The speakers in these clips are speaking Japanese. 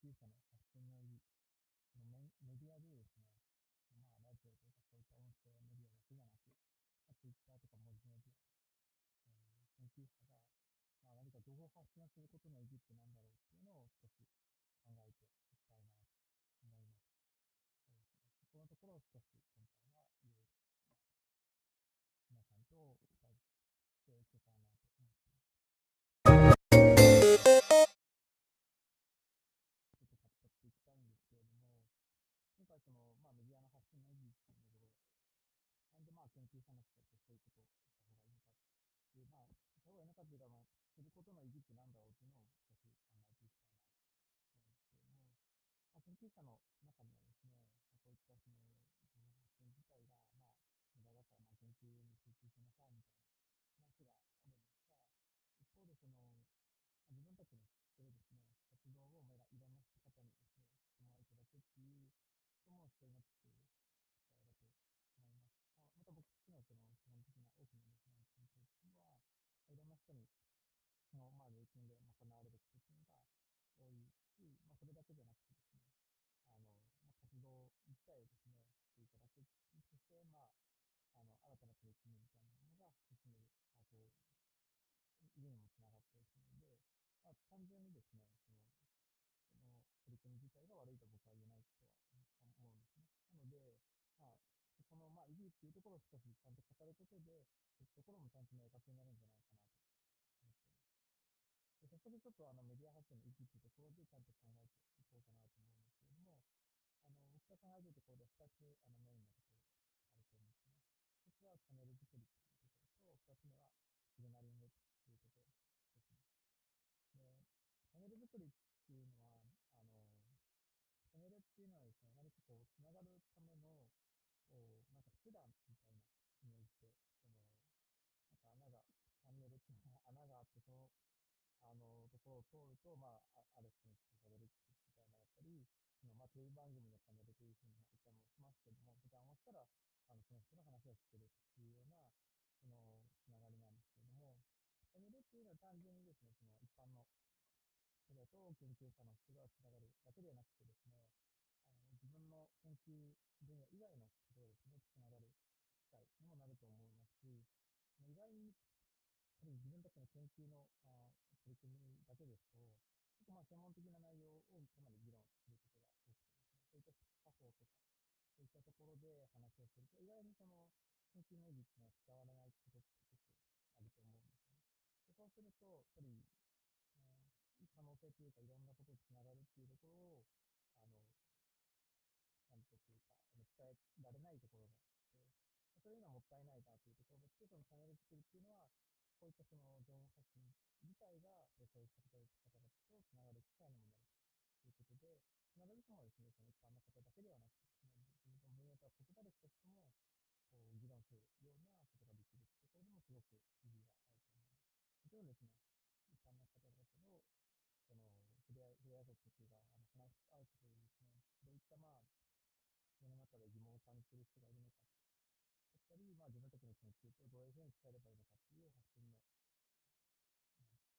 究者の発信の意義、そのメメディアでですね、まあ、ラジオとかそういった音声メディアだけじゃなく、まあ、Twitter とか文字メディア、えー、研究者が、まあ、何か情報発信をすることの意義って何だろうっていうのを少し考えていきたいなと思います。そうですね。そこのところを少し今回はいろいろ発信の意義っていうところ、なんでまあ研究者の人ってそういうことをした方がいいのかっていう、まあ、した方がいいのかっていうか、まあ、することの意義って何だろうっていうのを少し考えていきたいなと思うんですけども、まあ、研究者の中にはですね、まあ、こういったその、その発信自体が、まあ、無駄だから、まあ、研究に集中しなさいみたいな話があるんですが、一方でその、まあ、自分たちの知ってるですね、活動を、まあ、いろんな方にですね、してもらいただくっていうことも必要になってきている機会だと思います。まあ、また僕たちのその基本的な大きなですね、研究っていうのは、いろんな人にの、まあ、税金で賄われることっていうのが多いし、まあ、それだけじゃなくてですね、あの、まあ、活動自体をですね、していただく。そして、まあ、あの、新たな取り組みみたいなものが進める、あと、家にもつながっていくので、まあ、単純にですね、その、その取り組み自体が悪いと僕は言えないとは思うんですね。なので、まあ、そこの、まあ、意義っていうところを少しちゃんと語ることで、そういうところもちゃんと明確になるんじゃないかなと思っています。で早速ちょっとあのメディア発信の意義っていうところでちゃんと考えていこうかなと思うんですけれども、あの、僕が考えているところで2つあのメインのところがあると思っています。1つはチャンネル作りというところと、2つ目はシグナリングというところですね。で、チャンネル作りっていうのは、あの、チャンネルっていうのはですね、何かこう、つながるための、こう、なんか手段みたいなイメージで、その、なんか穴が、チャンネルっていうのは穴があって、その、あの、ところを通ると、まあ、ある人に聞かれるみたいなだったり、その、まあ、テレビ番組のチャンネルというふうに言ったりもしますけども、ボタンを押したら、あの、その人の話を聞けるっていうような、その、つながりなんですけれども、チャンネルっていうのは単純にですね、その一般の人だと研究者の人がつながるだけではなくてですね、研究分野以外の人とですね、つながる機会にもなると思いますし、意外に自分たちの研究のあ取り組みだけですと、結構まあ専門的な内容をかなり議論することが多くてですね、そういった作法とか、そういったところで話をすると、意外にその研究の意義っていうのは伝わらないことって結構あると思うんですよね。でそうすると、やっぱり、可能性というか、いろんなことにつながるっていうところを、あの、ちゃんとというか、あの伝えられないところがあって、そういうのはもったいないなというところで、そのチャンネル作りっていうのは、こういったその情報発信自体が、そういった方々とつながる機会にもなるということで、必ずしもですね、その一般の方だけではなくてですね、自分の分野とは異なる人とも、こう、議論するようなことができるというところでもすごく意義があると思います。もちろんですね、一般の方々とその、触れ合触れ合う時が、あの、話し合うことでですね、どういった、まあ、の中で疑問を感じている人がいるのか、だったり、まあ、自分たちの研究とどういうふうに伝えればいいのかっていう発信の、なんですかね、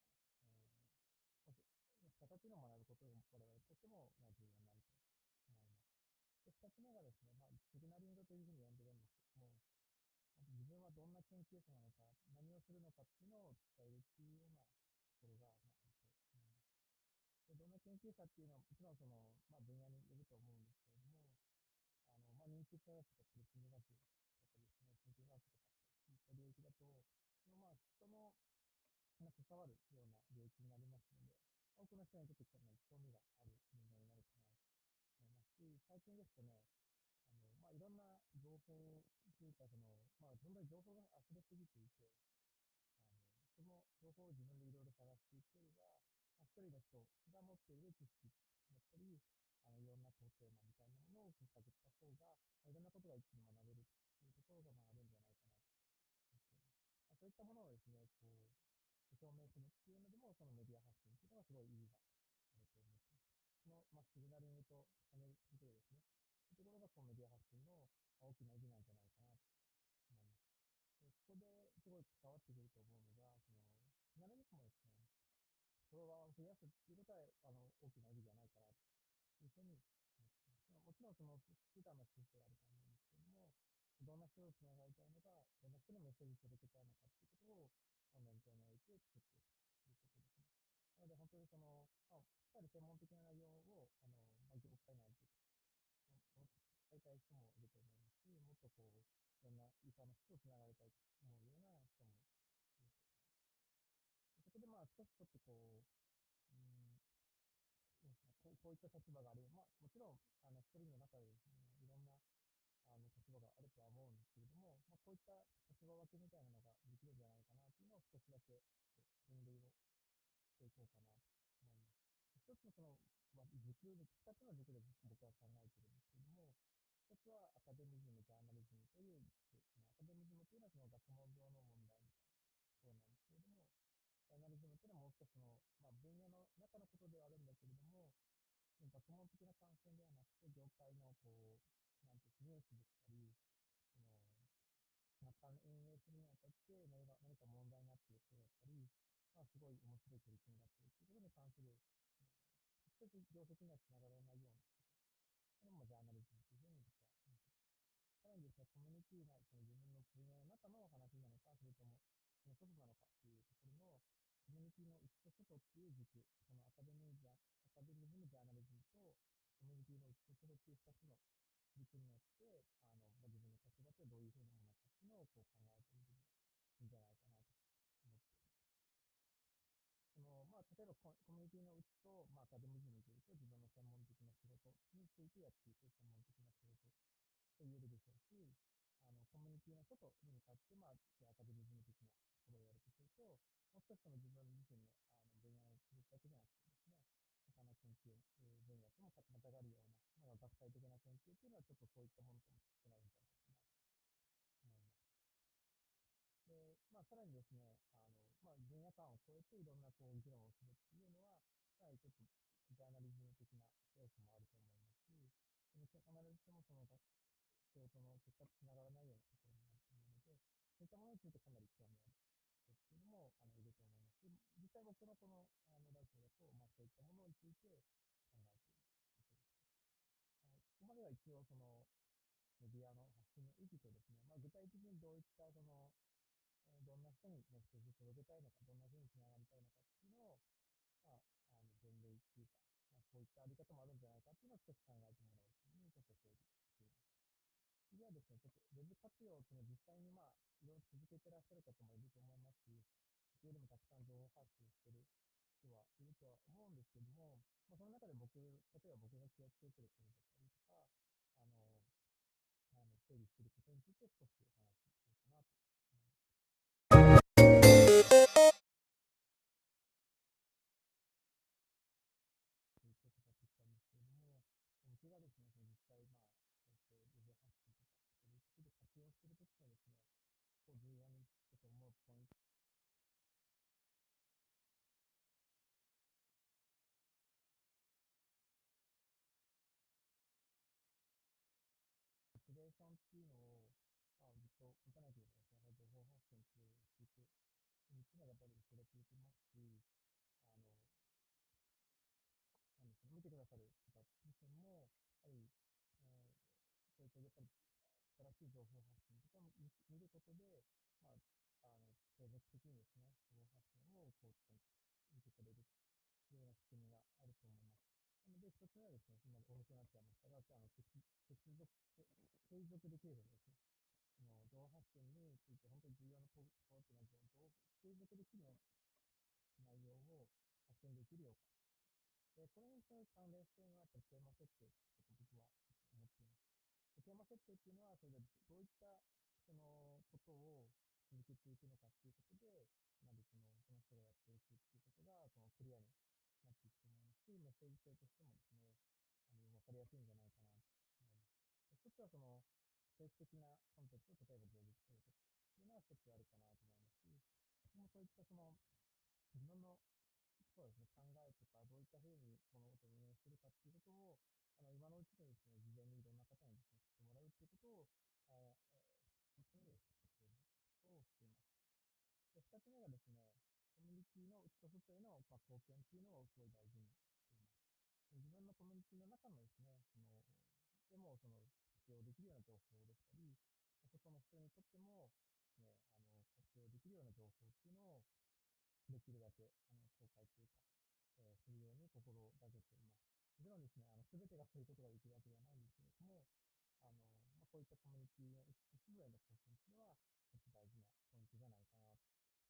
えー、形の学ぶことが我々としても、まあ、重要になると思います。で、二つ目がですね、まあ、シグナリングというふうに呼んでるんですけども、自分はどんな研究者なのか、何をするのかっていうのを伝えるっていうようなところが、まあ、あると思います。でどんな研究者っていうのは、もちろんその、まあ、分野によると思うんですけれども、あの、まあ、認知科学とか心理学だったりですね、研究学とかそういった領域だと、そのまあ、人の、関わるような領域になりますので、多くの人にとってかなり興味がある分野になるかなと思いますし、最近ですとね、あの、まあ、いろんな情報というか、その、まあ、本当に情報が溢れすぎていて、あの、その情報を自分でいろいろ探していくよりは、まあ、一人の人が持っている知識だったり、あの、いろんなこうテーマみたいなものを探った方が、まあ、いろんなことが一気に学べるというところが、まあ、あるんじゃないかなと思います。そういったものをですね、こう、証明するっていうのでも、そのメディア発信っていうのがすごい意義があると思います。その、まあ、シグナリングとチャネル作りですね。そういうところが、こう、メディア発信の大きな意義なんじゃないかなと思います。でここですごい関わってくると思うのが、その、必ずしもですね、フォロワーを増やすっていうことは、あの、大きな意義じゃないかなとに思っています。もちろんその、普段の人生あると思うんですけども、どんな人と繋がりたいのか、どんな人にメッセージ届けたいのかっていうことを、まあ、念頭に置いて作っていくということですね。なので本当にその、まあ、やっぱり専門的な内容を、あの、まあ、業界内で、伝えたい人もいると思いますし、もっとこう、いろんな一般の人と繋がりたいと思うような人もいると思います。そこでまあ、少しちょっとこう、うん、こういった立場がある。まあ、もちろん、あの、一人の中でね、いろんな、あの、立場があるとは思うんですけれども、まあ、こういった立場分けみたいなのができるんじゃないかなというのを少しだけ分類をしていこうかなと思います。一つのその、まあ、軸で、二つの軸で僕は考えてるんですけれども、一つはアカデミズム、ジャーナリズムという軸。アカデミズムというのはその学問上の問題みたいなそうなんですけれども、ジャーナリズムというのはもう少しの、まあ、分野の中のことではあるんだけれども、学問的な観点ではなくて、業界のこう、なんていうニュースでしたり、その、また運営するにあたって何か何か問題になっていることだったり、まあ、すごい面白い取り組みだったりということに関する、直接業績にはつながらないようなこと。これもジャーナリズムというふうに僕は思います。さらにですね、コミュニティ内、その自分の分野の中の話なのか、それとも、その外なのかっていうところの、コミュニティの内と外っていう軸、このアカデミージャ、アカデミズム、ジャーナリズムと、コミュニティの内と外っていう二つの軸によって、あの、まあ、自分の立場ってどういうふうなものかっていうのをこう考えてみるのがいいんじゃないかなと思っています。その、まあ、例えばコミュニティの内と、まあ、アカデミズムというと、自分の専門的な仕事についてやっていく専門的な仕事と言えるでしょうし、あの、コミュニティの外に向かって、まあ、アカデミズム的なことをやるとすると、もう少しその自分自身のあの分野の技術だけじゃなくて分野ともまたがるような、まあ、学際的な研究っていうのはちょっとそういったものとも少ないんじゃないかなと思います。で、まあ、さらにですね、あの、まあ、分野間を超えていろんなこう議論をするっていうのは、やはりちょっとジャーナリズム的な要素もあると思いますし、必ずしもその仕事の結果とつながらないようなところもあると思うので、そういったものについてかなり興味ある人っていうのも、あの、いると思いますし、実際僕のこの、あの、ラジオだと、まあ、そういったものについて考えていることです。はい、ここまでは一応、その、メディアの発信の意義とですね、まあ、具体的にどういった、その、えー、どんな人にメッセージを届けたいのか、どんな人につながりたいのかっていうのを、まあ、あの、分類っていうか、まあ、そういったあり方もあるんじゃないかっていうのを少し考えてもらうために、ちょっと整理しています。次はですね、ちょっと Web 活用、その実際にまあ、いろいろ続けてらっしゃる方もいると思いますし、よりもたくさん情報発信してる人はいるとは思うんですけども、まあ、その中で僕、例えば僕が気をつけてることだったりとか、あの、あの整理していることについて少しお話ししようかなと思います。僕がですね、実際、まあ、えー、ウェブ発信とか、そういうことで活用しているときはですね、こう重要にちょっと思うポイント。いうのを、まあ、ずっと持たないといければですね、情報発信ってしていく。3つがやっぱりそれ続きますし、あの、なんですかね、見てくださる方自身も、やはり、えーそういったやっぱり新しい情報発信とかを見ることで、まあ、あの、継続的にですね、情報発信をこう、見てくれるような仕組みがあると思います。なので、一つ目はですね、今遅くなっちゃいましたが、あの、接続、継続できるようにですね、その、情報発信について本当に重要なところっていうのは、継続できるような内容を発信できるようか。で、これに関連しているのは、やっぱりテーマ設定と僕は思っています。テーマ設定っていうのは、それでどういった、その、ことを続けていくのかっていうことで、つまりその、その人がやっていくっていうことが、その、クリアになっていくと思い、メッセージ性としてもですね、あの、わかりやすいんじゃないかなと思います。一つはその、定期的なコンテンツを例えば充実するとかっていうのは一つあるかなと思いますし、もうそういったその、自分のそうですね、考えとか、どういったふうに物事を運営するかっていうことを、あの、今のうちにですね、事前にいろんな方にですね、知ってもらうっていうことを、えー、一つ目ですね、をしています。で、二つ目がですね、コミュニティの内外への、まあ、貢献っていうのをすごい大事に。コミュニティの中のですね、その、でも、その、活用できるような情報でしたり、外の人にとっても、ね、あの、活用できるような情報っていうのを、できるだけ、あの、公開というか、えー、するように心がけています。もちろんですね、あの、すべてがそういうことができるわけではないんですけれども、あの、まあ、こういったコミュニティの一部への貢献というのは、一大事なポイントじゃないかなと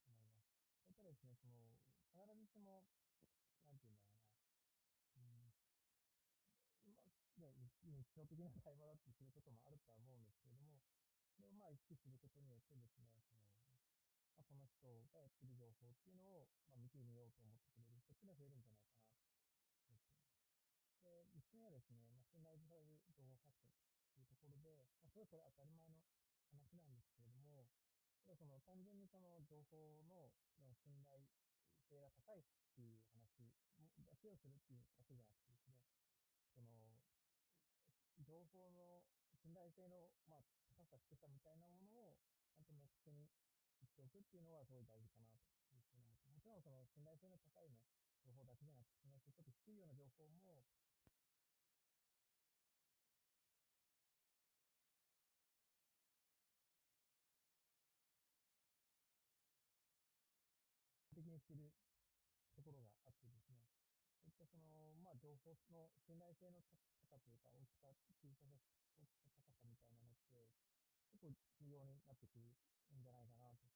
思います。それとですね、その、必ずしも、なんていうんだろうな、うん、まあ、ね、日常的な会話だってすることもあるとは思うんですけれども、それをまあ意識することによってですね、その、まあ、この人がやってる情報っていうのを、まあ、見てみようと思ってくれる人っていうのは増えるんじゃないかなと思っています。で、3つ目はですね、まあ、信頼される情報発信というところで、まあ、それはそれ当たり前の話なんですけれども、ただその単純にその情報の信頼性が高いっていう話だけをするっていうわけじゃなくてですね、その、情報の信頼性の、まあ、高さ、低さみたいなものを、ちゃんと明確に言っておくっていうのはすごい大事かなというふうに思ってもちろんその信頼性の高いね、情報だけじゃなくて、信頼性ちょっと低いような情報も、的に知るところがあってですね、そういったその、まあ、情報の信頼性の高さというか、大きさ、小ささ、大きさ、高さみたいなのって、結構重要になってくるんじゃないかなと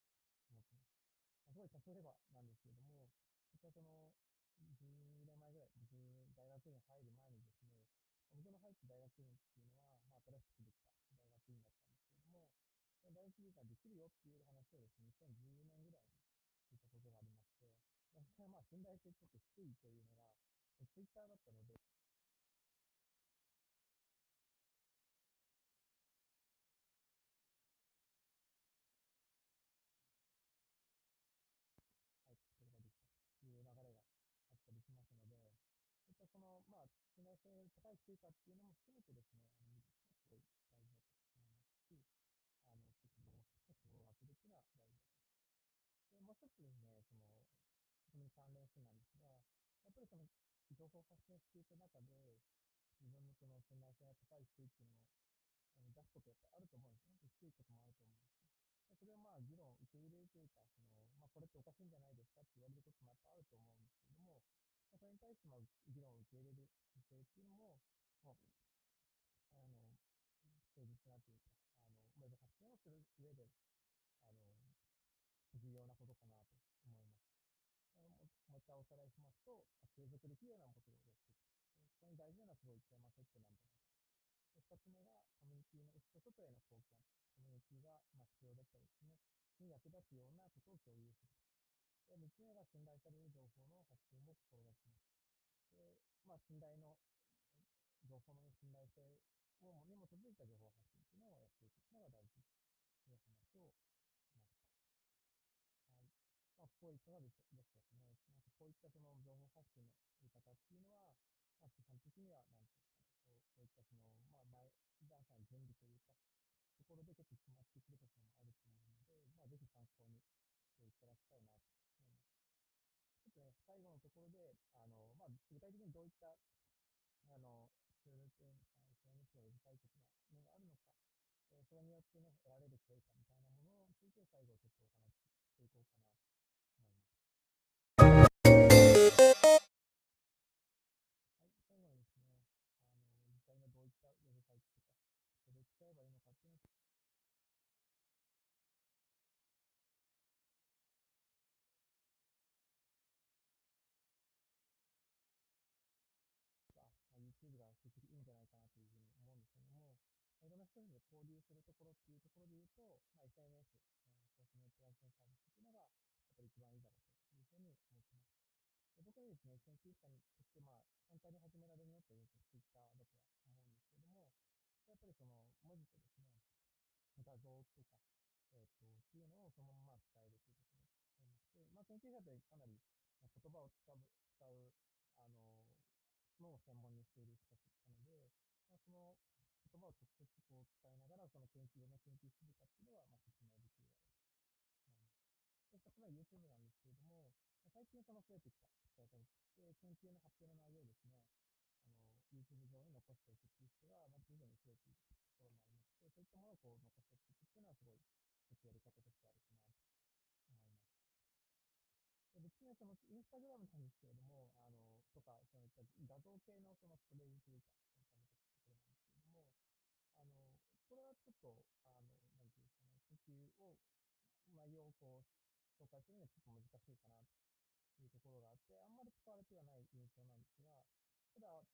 思ってます。ま、すごい例えばなんですけれども、私はその、10年前ぐらい、僕、大学院入る前にですね、僕の入った大学院っていうのは、まあ、新しくできた大学院だったんですけれども、その大学院ができるよっていう話をですね、2010年ぐらいに聞いたことがありまして、それはまあ、信頼性ちょっと低いというのが、ツイッターだったので、ことができたという流れがあったりしますので、そういったその、まあ、信頼性の高い低いかっていうのも含めてですね、あの、すごい大事だと思いますし、あの、一つの心がけるっていうのは大事だと。で、もう一つですね、その、それに関連してなんですが、やっぱりその、情報発信していく中で、自分のその信頼性が高い低いっていうのをあの出すことやっぱあると思うんですね。低いこともあると思うんですで。それをまあ議論、受け入れるというか、そのまあ、これっておかしいんじゃないですかって言われることもやっぱあると思うんですけども、ま、それに対してまあ議論を受け入れるも、まあ、の、誠実なというか、あの、ウェブ発信をする上で、あの、重要なことかなと思います。あのもう一回おさらいしますと、継続できるようなことをやっていく。そこに大事なのはすごいテーマセットなんじゃないか二つ目がコミュニティの内と外への貢献。コミュニティが、まあ、必要だったりですね、に役立つようなことを共有する。で、三つ目が信頼される情報の発信を心がけます。で、まあ、信頼の、情報の信頼性をに基づいた情報発信というのをやっていくのが大事という話をしました。はい。まあ、こういったですですね、なんかこういったその情報発信のやり方っていうのは、まあ、基本的には、なんていうかねこういったその、まあ、前段階の準備というか、ところで結構決まってくることもあると思うので、まあ、ぜひ参考にしていただきたいなと思います。ちょっとね、最後のところで、あの、まあ、具体的にどういった、あの、SNS のウェブサイトとかのがあるのか、えー、それによってね、得られる成果みたいなものについて最後ちょっとお話ししていこうかなと思います。はい、最後にですね、あの、実際のどういったウェブサイトとか、どう使えばいいのかっていうのをあ、YouTube が結局いいんじゃないかなというふうに思うんですけども、いろんな人で交流するところっていうところで言うと、まあ、SNS、えー、ソーシャルネットワークのサービスっていうのが、やっぱり一番いいだろうというふうに思ってます。で僕はですね、研究者として、まあ、簡単に始められるのって言うと Twitter だとは思うんですけども、やっぱりその文字とですね、画像とか、えっ、ー、と、っていうのをそのまま使えるということになりまして、まあ、研究者ってかなり言葉を使う、使う、のを専門にしている人たちなので、まあ、その言葉を直接こう使いながら、その研究、どんな研究するかっていうのは、まあ、説明できるだろうと思います。で、二つ目は YouTube なんですけれども、最近その増えてきた使い方として、研究の発表の内容をですね、あの、YouTube 上に残していくっていう人が、まあ、徐々に増えているところもありまして、そういったものをこう残していくっていうのは、すごい、一つやり方としてあるかなと思います。で別にそのインスタグラムなんですけれども、あの、とか、そういった画像系のそのストレージというか、そのためところなんですけども、あの、これはちょっと、あの、なんていうんですかね、研究を、内容をこう、紹介するのはちょっと難しいかなというところがあって、あんまり使われてはない印象なんですが、ただ、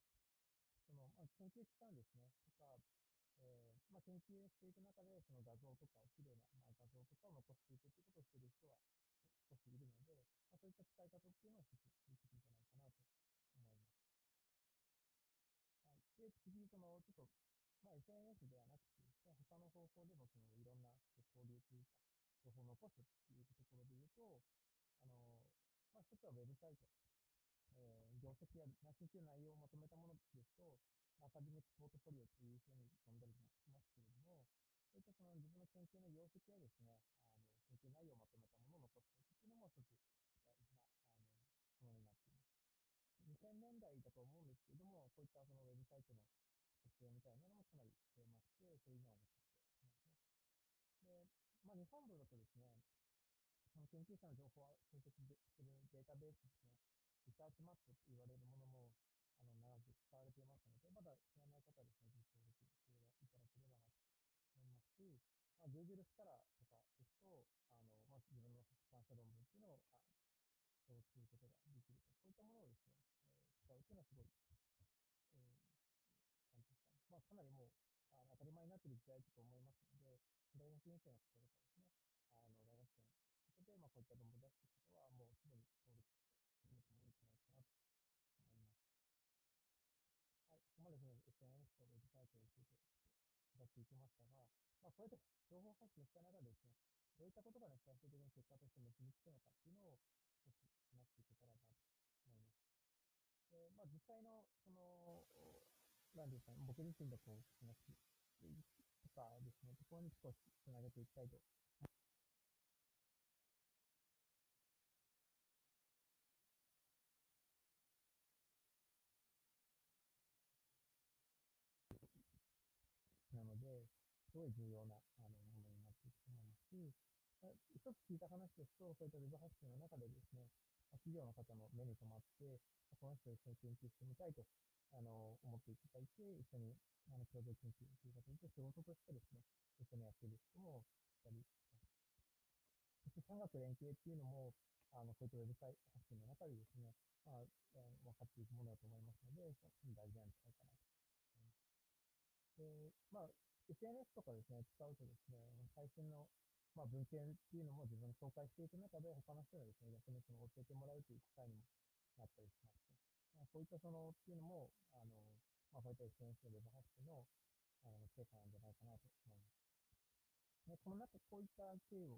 その、まあ、研究期間ですね、とか、えー、まあ、研究していく中で、その画像とかを、綺麗な、まあ、画像とかを残していくということをしている人は少しいるので、まあ、そういった使い方っていうのは一つできるんじゃないかなと思います。次、その、ちょっと、まあ、SNS ではなくて、他の方法でも、その、いろんな交流というか、情報を残すっていうところで言うと、あの、まあ、一つはウェブサイト。えー、業績や研究内容をまとめたものですと、アカデミックポートフォリオというふうに呼んだりもしますけれども、そういったその自分の研究の業績やですね、あの、研究内容をまとめたものを残していくっていうのも一つ大事な、あの、ものになっています。2000年代だと思うんですけども、こういったそのウェブサイトの活用みたいなのもかなり増えまして、そういうのを残っていますね。で、まあ、日本部だとですね、その研究者の情報を分析するデータベースですね、リサーチマップと言われるものも、あの、長く使われていますので、まだ知らない方はですね、実装できていただければなと思いますし、まあ、Google スカラーとかですと、あの、まあ、自分の出版した論文っていうのを、あそうすることができると。そういったものをですね、使うというのはすごい、えー、なんていうんですかね。まあ、かなりもう、あの当たり前になっている時代だと思いますので、大学院生の人とかですね、あの、大学生の人で、まあ、こういった論文を出していくことは、もうすでに登録して始めてもいいんじゃないかなと思います。はい、ここまでその SNS とウェブサイトについて出していきましたが、まあ、こうやって情報発信した中でですね、どういったことがね、最終的に結果として結びつくのかっていうのを少し話していけたらなと思います。で、まあ、実際の、その、なんですかね、僕自身でこう、話とかですね、ところに少しつなげていきたいと。なので、すごい重要なあのものになっていくと思いますし、一つ聞いた話ですと、そういったウェブ発信の中でですね、企業の方の目に留まって、この人と一緒に研究してみたいと、あの、思っていただいて、一緒に、あの、共同研究という形で仕事としてですね、一緒にやっている人もいたりします。そして、産学連携っていうのも、あの、こういったウェブサイト発信の中でですね、まあ、分かっていくものだと思いますので、大事なんじゃないかなと思います。で、まあ、SNS とかですね、使うとですね、最新の、まあ、文献っていうのも自分で紹介していく中で、他の人がですね、逆にその教えてもらうという機会にもなったりします、ね。まあ、こういったその、っていうのも、あの、まあ、こういった SNS のウェブ発信の、あの、成果なんじゃないかなと思います。で、この中、こういった経緯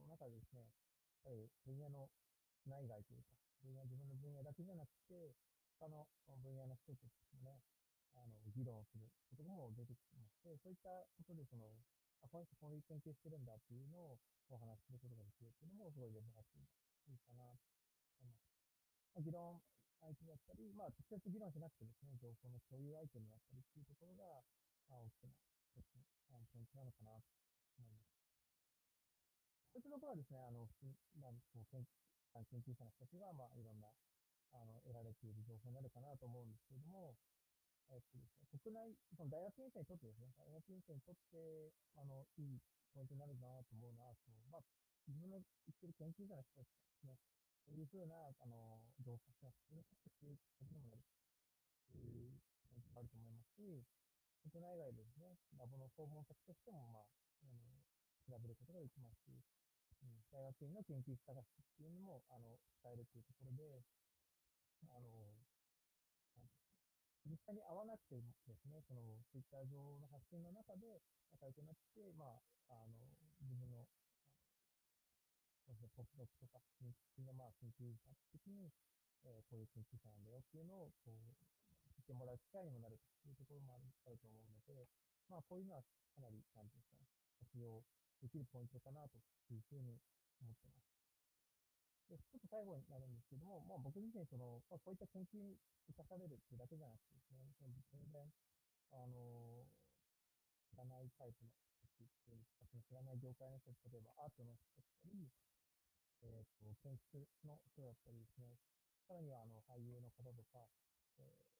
の中でですね、やっぱり分野の内外というか、分野、自分の分野だけじゃなくて、他の分野の人たちもね、あの、議論することも出てきてまして、そういったことで、その、あ、この人こういう研究してるんだっていうのをお話しすることができるっていうのも、すごいウェブ発信がいいかなと思います。まあ、議論相手だったり、まあ、直接議論しなくてですね、情報の共有相手になったりっていうところが、まあ、大きな一つのポイントなのかなと思います。そういったところはですね、あの、普通、まあ、こう研研究者の人たちが、まあ、いろんな、あの、得られている情報になるかなと思うんですけれども、えっとですね、国内、その大学院生にとってですね、大学院生にとって、あの、いいポイントになるなと思うのは、その、まあ、自分の言ってる研究者の人たちですね、そういうふうな、あの、情報発信をしていくことにもなるというポイントがあると思いますし、国内外でですね、ラボの訪問先としても、まあ、あの、調べることができますし、うん、大学院の研究室探しっていうのも、あの、使えるというところで、あの、実際に会わなくてもですね、そのツイッター上の発信の中で仲良くなって、まあ、あの、自分の、あのポスドクとか、認知のまあ研究者的に、えー、こういう研究者なんだよっていうのを、こう、言ってもらう機会にもなるというところもあるあると思うので、まあ、こういうのはかなり、なんていうんですかね、活用できるポイントかなというふうに思ってます。で、ちょっと最後になるんですけども、まあ、僕自身、その、まあ、こういった研究に生かされるっていうだけじゃなくてですね、その全然、あの知らないタイプの人っていうか、その知らない業界の人、例えばアートの人だったり、えっ、と、建築の人だったりですね、さらには、あの、俳優の方とか、えー、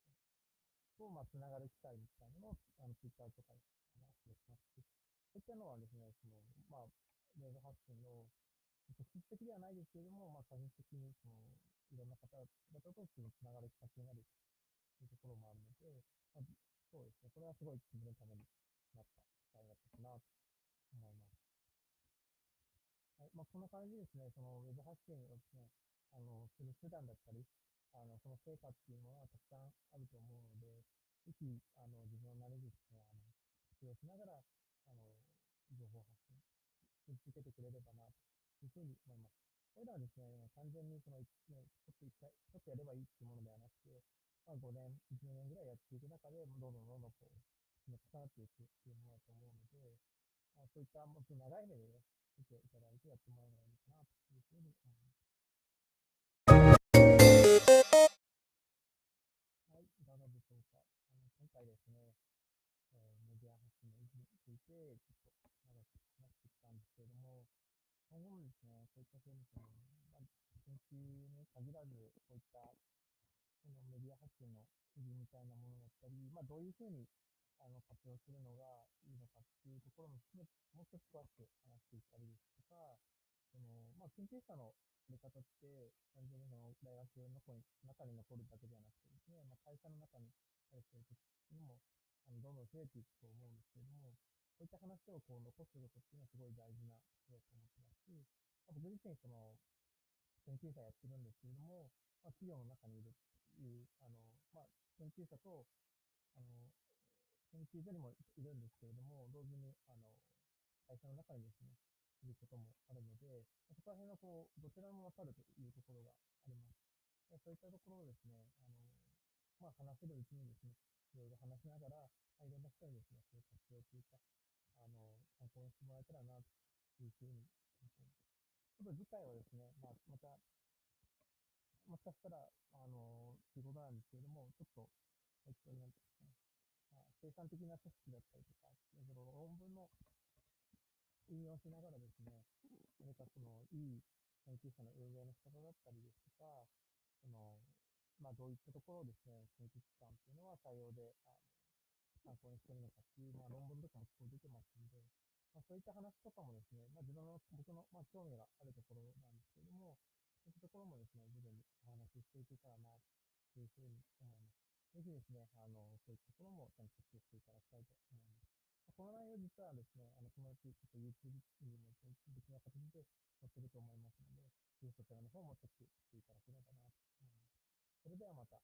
と、まあ、つながる機会みたいなのを、あの、ツイッターとかで、あの、アップしますし、そういったのはですね、その、まあ、ウェブ発信の、直接的ではないですけれども、まあ、間接的に、その、いろんな方々とつながるきっかけになるというところもあるので、まあ、そうですね、これはすごい自分のためになった機会だったかなと思います。はい、まあ、こんな感じですね、その、ウェブ発信をですね、あの、する手段だったり、あの、その成果っていうものはたくさんあると思うので、ぜひ、あの、自分なりですね、あの、活用しながら、あの、情報発信し続けてくれればな、というふうに思います。これらはですね、単純にその、ね、ちょっと一回、ちょっとやればいいっていうものではなくて、まあ、5年、10年ぐらいやっていく中で、どんどんどんどんこう、重なっていくっていうものだと思うので、まあ、そういったもっと長い目で、見ていただいてやってもらえればいいかな、というふうに思います。はい、いかがでしょうか。あの今回ですね、えー、メディア発信の意義について、ちょっと長く話してきたんですけれども、今後もですね、そういったふうにその、まあ、研究に限らず、こういったそのメディア発信の意義みたいなものだったり、まあ、どういうふうにあの活用するのがいいのかっていうところも含めもう少し詳しく話していったりですとか、そのまあ、研究者のやり方って、単純にその大学の中に中に残るだけではなくてですね、まあ、会社の中に入っているときにも、あのどんどん増えていくと思うんですけども、そういった話をこう残すことっていうのはすごい大事なことだと思ってますし、僕自身その研究者やってるんですけれども、まあ、企業の中にいるっていう、あの、まあ、研究者と、あの、研究所にもいるんですけれども、同時に、あの、会社の中にですね、いることもあるので、そこら辺のこう、どちらもわかるというところがあります。そういったところをですね、あの、まあ、話せるうちにですね、いろいろ話しながら、いろんな人にですね、そういう活用というか、あの、参考にしてもらえたらな、というふうに思っています。ちょっと次回はですね、まあ、また、もしかしたら、あの、ということなんですけれども、ちょっと、えっと、なんですかね、まあ、生産的な組織だったりとか、その論文の引用しながらですね、何かその、いい研究者の運営の仕方だったりですとか、その、まあ、どういったところをですね、研究機関っていうのは採用で、あの、参考にしてるのかっていう、まあ、論文とかもこう出てますので、まあ、そういった話とかもですね、まあ、自分の、僕の、まあ、興味があるところなんですけども、そういったところもですね、徐々にお話ししていけたらな、というふうに思います。ぜひですね、あの、そういったところもちゃんとチェックしていただきたいと思います。この内容実はですね、あの、そのうちちょっと YouTube にも別な形で載せると思いますので、ぜひそちらの方もチェックしていただければなと思います。それではまた。